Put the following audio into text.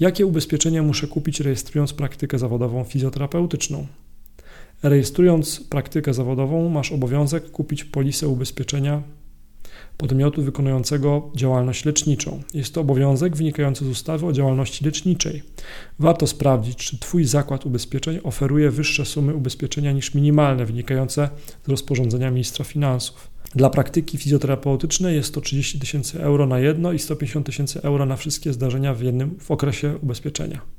Jakie ubezpieczenie muszę kupić rejestrując praktykę zawodową fizjoterapeutyczną? Rejestrując praktykę zawodową, masz obowiązek kupić polisę ubezpieczenia podmiotu wykonującego działalność leczniczą. Jest to obowiązek wynikający z ustawy o działalności leczniczej. Warto sprawdzić, czy Twój zakład ubezpieczeń oferuje wyższe sumy ubezpieczenia niż minimalne wynikające z rozporządzenia ministra finansów. Dla praktyki fizjoterapeutycznej jest to 30 tysięcy euro na jedno i 150 tysięcy euro na wszystkie zdarzenia w jednym w okresie ubezpieczenia.